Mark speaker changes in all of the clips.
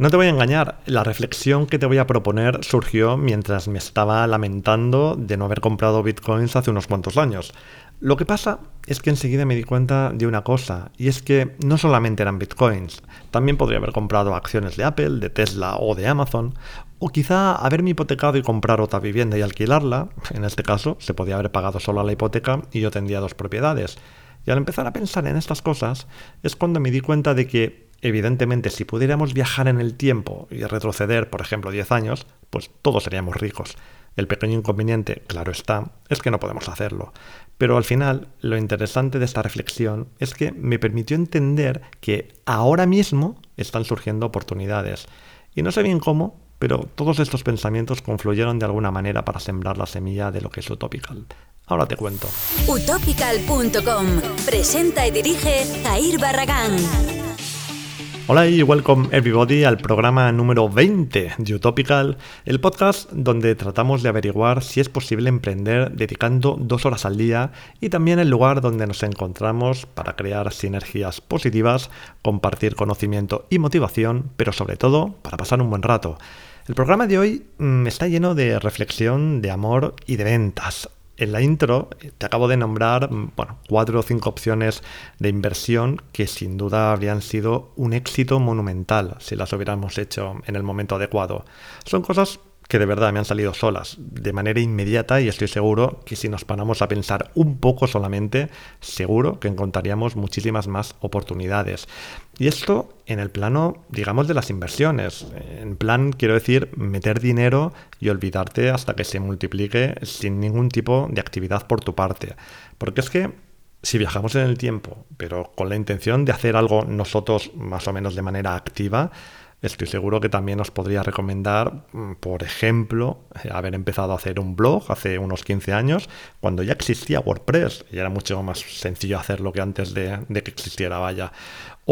Speaker 1: No te voy a engañar, la reflexión que te voy a proponer surgió mientras me estaba lamentando de no haber comprado bitcoins hace unos cuantos años. Lo que pasa es que enseguida me di cuenta de una cosa, y es que no solamente eran bitcoins, también podría haber comprado acciones de Apple, de Tesla o de Amazon, o quizá haberme hipotecado y comprar otra vivienda y alquilarla, en este caso se podía haber pagado solo la hipoteca y yo tendría dos propiedades. Y al empezar a pensar en estas cosas es cuando me di cuenta de que Evidentemente, si pudiéramos viajar en el tiempo y retroceder, por ejemplo, 10 años, pues todos seríamos ricos. El pequeño inconveniente, claro está, es que no podemos hacerlo. Pero al final, lo interesante de esta reflexión es que me permitió entender que ahora mismo están surgiendo oportunidades. Y no sé bien cómo, pero todos estos pensamientos confluyeron de alguna manera para sembrar la semilla de lo que es Utopical. Ahora te cuento.
Speaker 2: Utopical.com presenta y dirige Jair Barragán.
Speaker 1: Hola y welcome everybody al programa número 20 de Utopical, el podcast donde tratamos de averiguar si es posible emprender dedicando dos horas al día y también el lugar donde nos encontramos para crear sinergias positivas, compartir conocimiento y motivación, pero sobre todo para pasar un buen rato. El programa de hoy mm, está lleno de reflexión, de amor y de ventas en la intro te acabo de nombrar mm, bueno, cuatro o cinco opciones de inversión que sin duda habrían sido un éxito monumental si las hubiéramos hecho en el momento adecuado. Son cosas que de verdad me han salido solas, de manera inmediata y estoy seguro que si nos paramos a pensar un poco solamente, seguro que encontraríamos muchísimas más oportunidades. Y esto en el plano, digamos, de las inversiones. En plan, quiero decir, meter dinero y olvidarte hasta que se multiplique sin ningún tipo de actividad por tu parte. Porque es que si viajamos en el tiempo, pero con la intención de hacer algo nosotros más o menos de manera activa, Estoy seguro que también os podría recomendar, mm, por ejemplo, eh, haber empezado a hacer un blog hace unos 15 años, cuando ya existía WordPress y era mucho más sencillo hacerlo que antes de, de que existiera, vaya.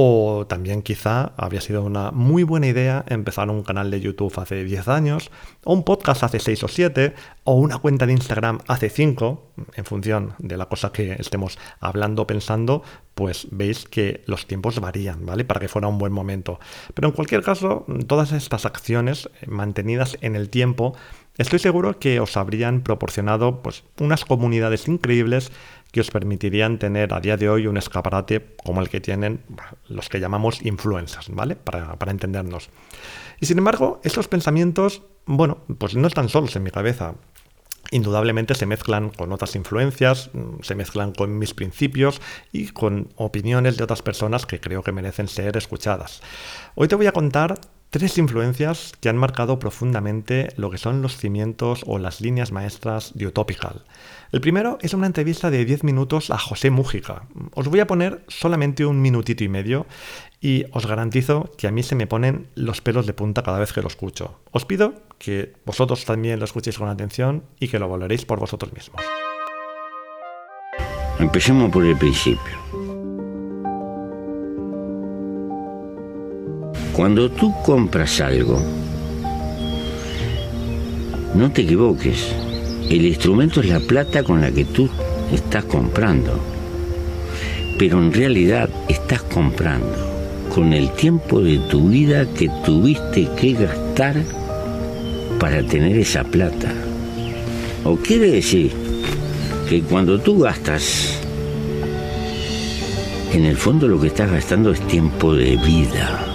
Speaker 1: O también quizá había sido una muy buena idea empezar un canal de YouTube hace 10 años, o un podcast hace 6 o 7, o una cuenta de Instagram hace 5, en función de la cosa que estemos hablando o pensando, pues veis que los tiempos varían, ¿vale? Para que fuera un buen momento. Pero en cualquier caso, todas estas acciones mantenidas en el tiempo, estoy seguro que os habrían proporcionado pues, unas comunidades increíbles que os permitirían tener a día de hoy un escaparate como el que tienen los que llamamos influencers, ¿vale? Para, para entendernos. Y sin embargo, estos pensamientos, bueno, pues no están solos en mi cabeza indudablemente se mezclan con otras influencias, se mezclan con mis principios y con opiniones de otras personas que creo que merecen ser escuchadas. Hoy te voy a contar Tres influencias que han marcado profundamente lo que son los cimientos o las líneas maestras de Utopical. El primero es una entrevista de 10 minutos a José Mújica. Os voy a poner solamente un minutito y medio y os garantizo que a mí se me ponen los pelos de punta cada vez que lo escucho. Os pido que vosotros también lo escuchéis con atención y que lo valoréis por vosotros mismos.
Speaker 3: Empecemos por el principio. Cuando tú compras algo, no te equivoques. El instrumento es la plata con la que tú estás comprando. Pero en realidad estás comprando con el tiempo de tu vida que tuviste que gastar para tener esa plata. O quiere decir que cuando tú gastas, en el fondo lo que estás gastando es tiempo de vida.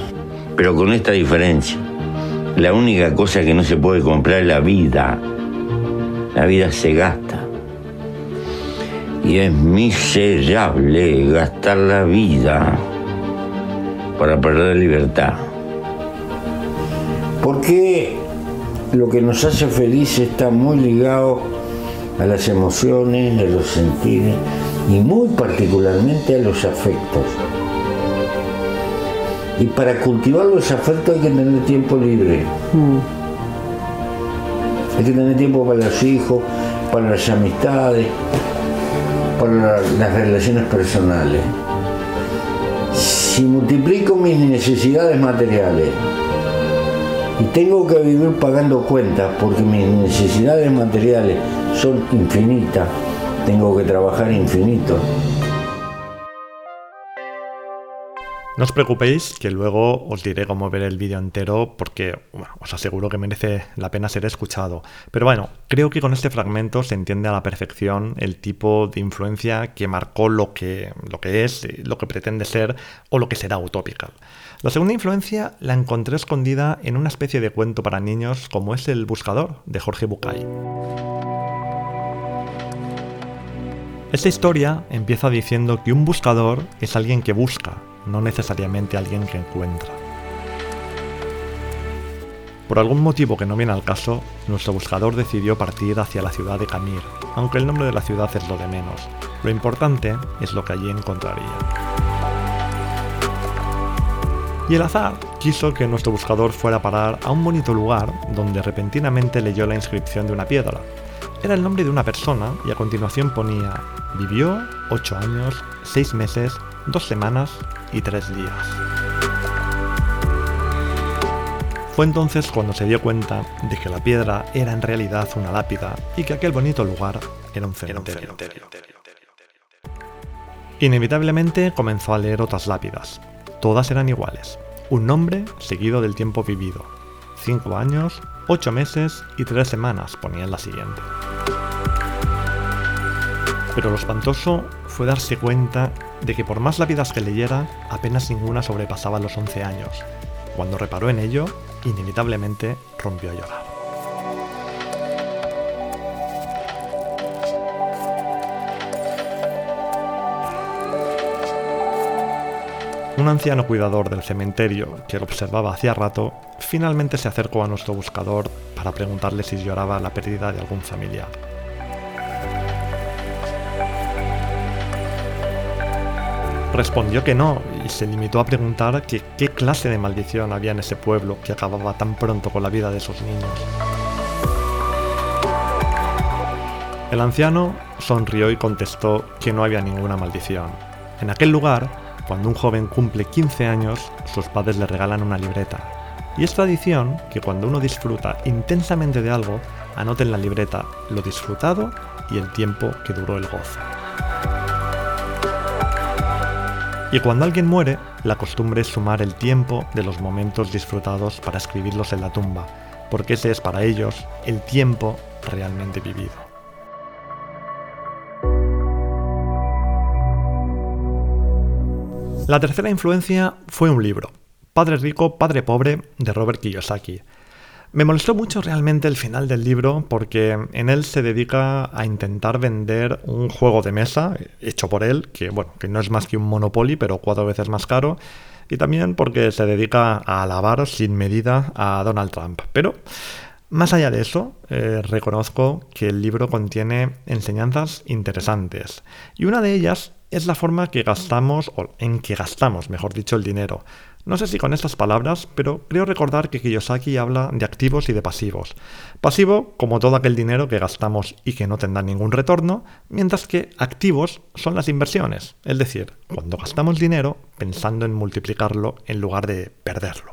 Speaker 3: Pero con esta diferencia. La única cosa que no se puede comprar es la vida. La vida se gasta. Y es miserable gastar la vida para perder libertad. Porque lo que nos hace feliz está muy ligado a las emociones, a los sentidos y muy particularmente a los afectos. Y para cultivar los afectos hay que tener tiempo libre. Mm. Hay que tener tiempo para los hijos, para las amistades, para las relaciones personales. Si multiplico mis necesidades materiales y tengo que vivir pagando cuentas porque mis necesidades materiales son infinitas, tengo que trabajar infinito.
Speaker 1: No os preocupéis que luego os diré cómo ver el vídeo entero porque os aseguro que merece la pena ser escuchado. Pero bueno, creo que con este fragmento se entiende a la perfección el tipo de influencia que marcó lo que, lo que es, lo que pretende ser o lo que será Utopical. La segunda influencia la encontré escondida en una especie de cuento para niños como es El Buscador de Jorge Bucay. Esta historia empieza diciendo que un buscador es alguien que busca, no necesariamente alguien que encuentra. Por algún motivo que no viene al caso, nuestro buscador decidió partir hacia la ciudad de Camir, aunque el nombre de la ciudad es lo de menos. Lo importante es lo que allí encontraría. Y el azar quiso que nuestro buscador fuera a parar a un bonito lugar donde repentinamente leyó la inscripción de una piedra, era el nombre de una persona y a continuación ponía vivió 8 años, 6 meses, 2 semanas y 3 días. Fue entonces cuando se dio cuenta de que la piedra era en realidad una lápida y que aquel bonito lugar era un cementerio. Inevitablemente comenzó a leer otras lápidas. Todas eran iguales. Un nombre seguido del tiempo vivido. 5 años, 8 meses y 3 semanas ponía en la siguiente. Pero lo espantoso fue darse cuenta de que por más lápidas que leyera, apenas ninguna sobrepasaba los 11 años. Cuando reparó en ello, inevitablemente rompió a llorar. Un anciano cuidador del cementerio que lo observaba hacía rato, finalmente se acercó a nuestro buscador para preguntarle si lloraba la pérdida de algún familiar. Respondió que no y se limitó a preguntar que qué clase de maldición había en ese pueblo que acababa tan pronto con la vida de sus niños. El anciano sonrió y contestó que no había ninguna maldición. En aquel lugar, cuando un joven cumple 15 años, sus padres le regalan una libreta. Y es tradición que cuando uno disfruta intensamente de algo, anote en la libreta lo disfrutado y el tiempo que duró el gozo. Y cuando alguien muere, la costumbre es sumar el tiempo de los momentos disfrutados para escribirlos en la tumba, porque ese es para ellos el tiempo realmente vivido. La tercera influencia fue un libro, Padre Rico, Padre Pobre, de Robert Kiyosaki, me molestó mucho realmente el final del libro porque en él se dedica a intentar vender un juego de mesa hecho por él, que bueno, que no es más que un Monopoly, pero cuatro veces más caro, y también porque se dedica a alabar sin medida a Donald Trump. Pero más allá de eso, eh, reconozco que el libro contiene enseñanzas interesantes, y una de ellas es la forma que gastamos, o en que gastamos, mejor dicho, el dinero. No sé si con estas palabras, pero creo recordar que Kiyosaki habla de activos y de pasivos. Pasivo como todo aquel dinero que gastamos y que no tendrá ningún retorno, mientras que activos son las inversiones, es decir, cuando gastamos dinero pensando en multiplicarlo en lugar de perderlo.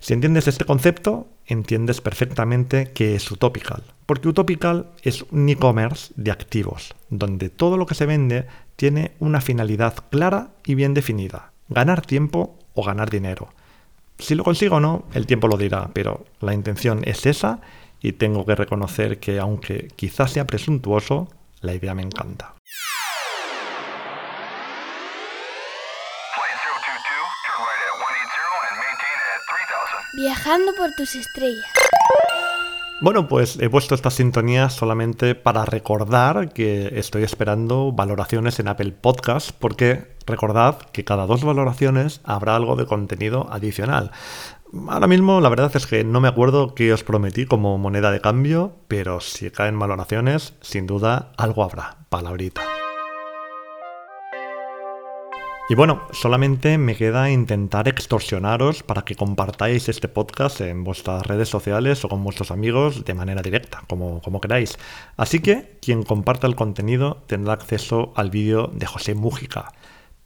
Speaker 1: Si entiendes este concepto, entiendes perfectamente que es Utopical, porque Utopical es un e-commerce de activos, donde todo lo que se vende tiene una finalidad clara y bien definida, ganar tiempo o ganar dinero. Si lo consigo o no, el tiempo lo dirá, pero la intención es esa y tengo que reconocer que aunque quizás sea presuntuoso, la idea me encanta.
Speaker 4: Viajando por tus estrellas.
Speaker 1: Bueno, pues he puesto esta sintonía solamente para recordar que estoy esperando valoraciones en Apple Podcast, porque recordad que cada dos valoraciones habrá algo de contenido adicional. Ahora mismo la verdad es que no me acuerdo qué os prometí como moneda de cambio, pero si caen valoraciones, sin duda algo habrá, palabrita. Y bueno, solamente me queda intentar extorsionaros para que compartáis este podcast en vuestras redes sociales o con vuestros amigos de manera directa, como, como queráis. Así que quien comparta el contenido tendrá acceso al vídeo de José Mújica.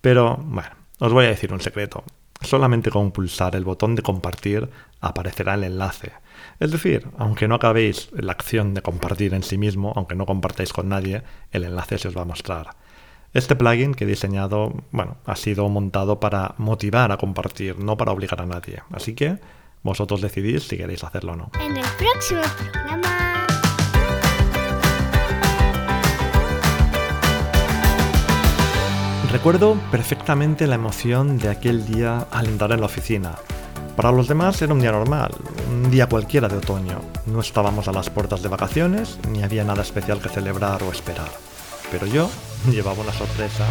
Speaker 1: Pero bueno, os voy a decir un secreto. Solamente con pulsar el botón de compartir aparecerá el enlace. Es decir, aunque no acabéis la acción de compartir en sí mismo, aunque no compartáis con nadie, el enlace se os va a mostrar. Este plugin que he diseñado, bueno, ha sido montado para motivar a compartir, no para obligar a nadie. Así que vosotros decidís si queréis hacerlo o no.
Speaker 4: En el próximo programa.
Speaker 1: Recuerdo perfectamente la emoción de aquel día al entrar en la oficina. Para los demás era un día normal, un día cualquiera de otoño. No estábamos a las puertas de vacaciones, ni había nada especial que celebrar o esperar. Pero yo llevaba una sorpresa.